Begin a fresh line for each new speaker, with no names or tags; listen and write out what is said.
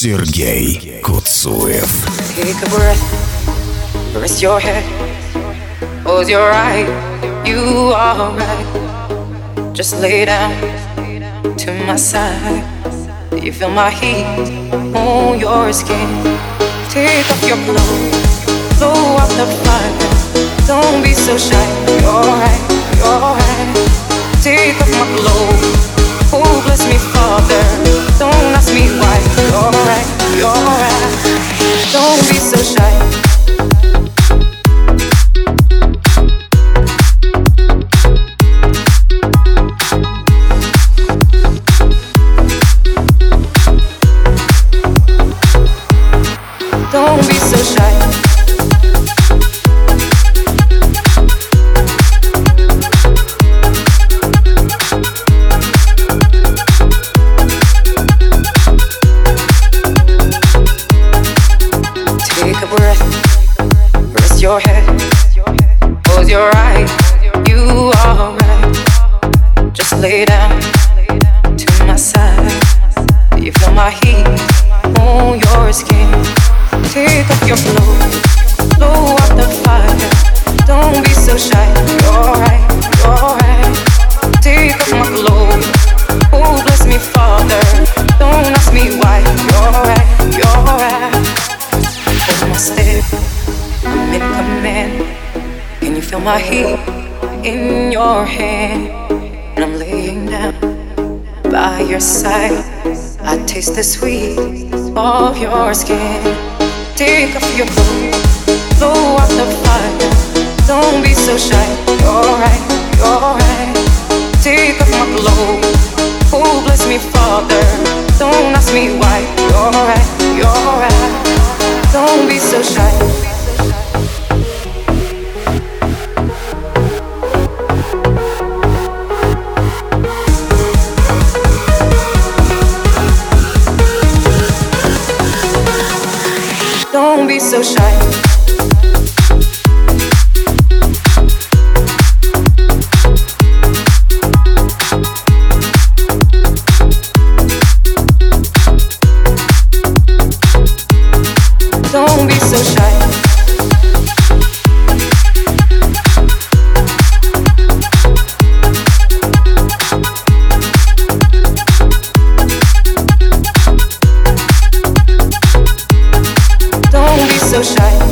Сергей Куцуев.
Take a breath, rest your head, close your eyes, you are right. Just lay down to my side. You feel my heat on your skin. Take off your clothes, blow out the fire. Don't be so shy. You're right, Don't be so shy. Close your eyes. You are right. Just lay down to my side. You feel my heat on your skin. Take off your clothes, my heat in your hand? And I'm laying down by your side. I taste the sweet of your skin. Take off your clothes, blow out the fire. Don't be so shy. You're right, you're right. Take off my clothes. Oh, bless me, Father. Don't ask me why. You're right, you're right. Don't be so shy. Don't be so shy. shine.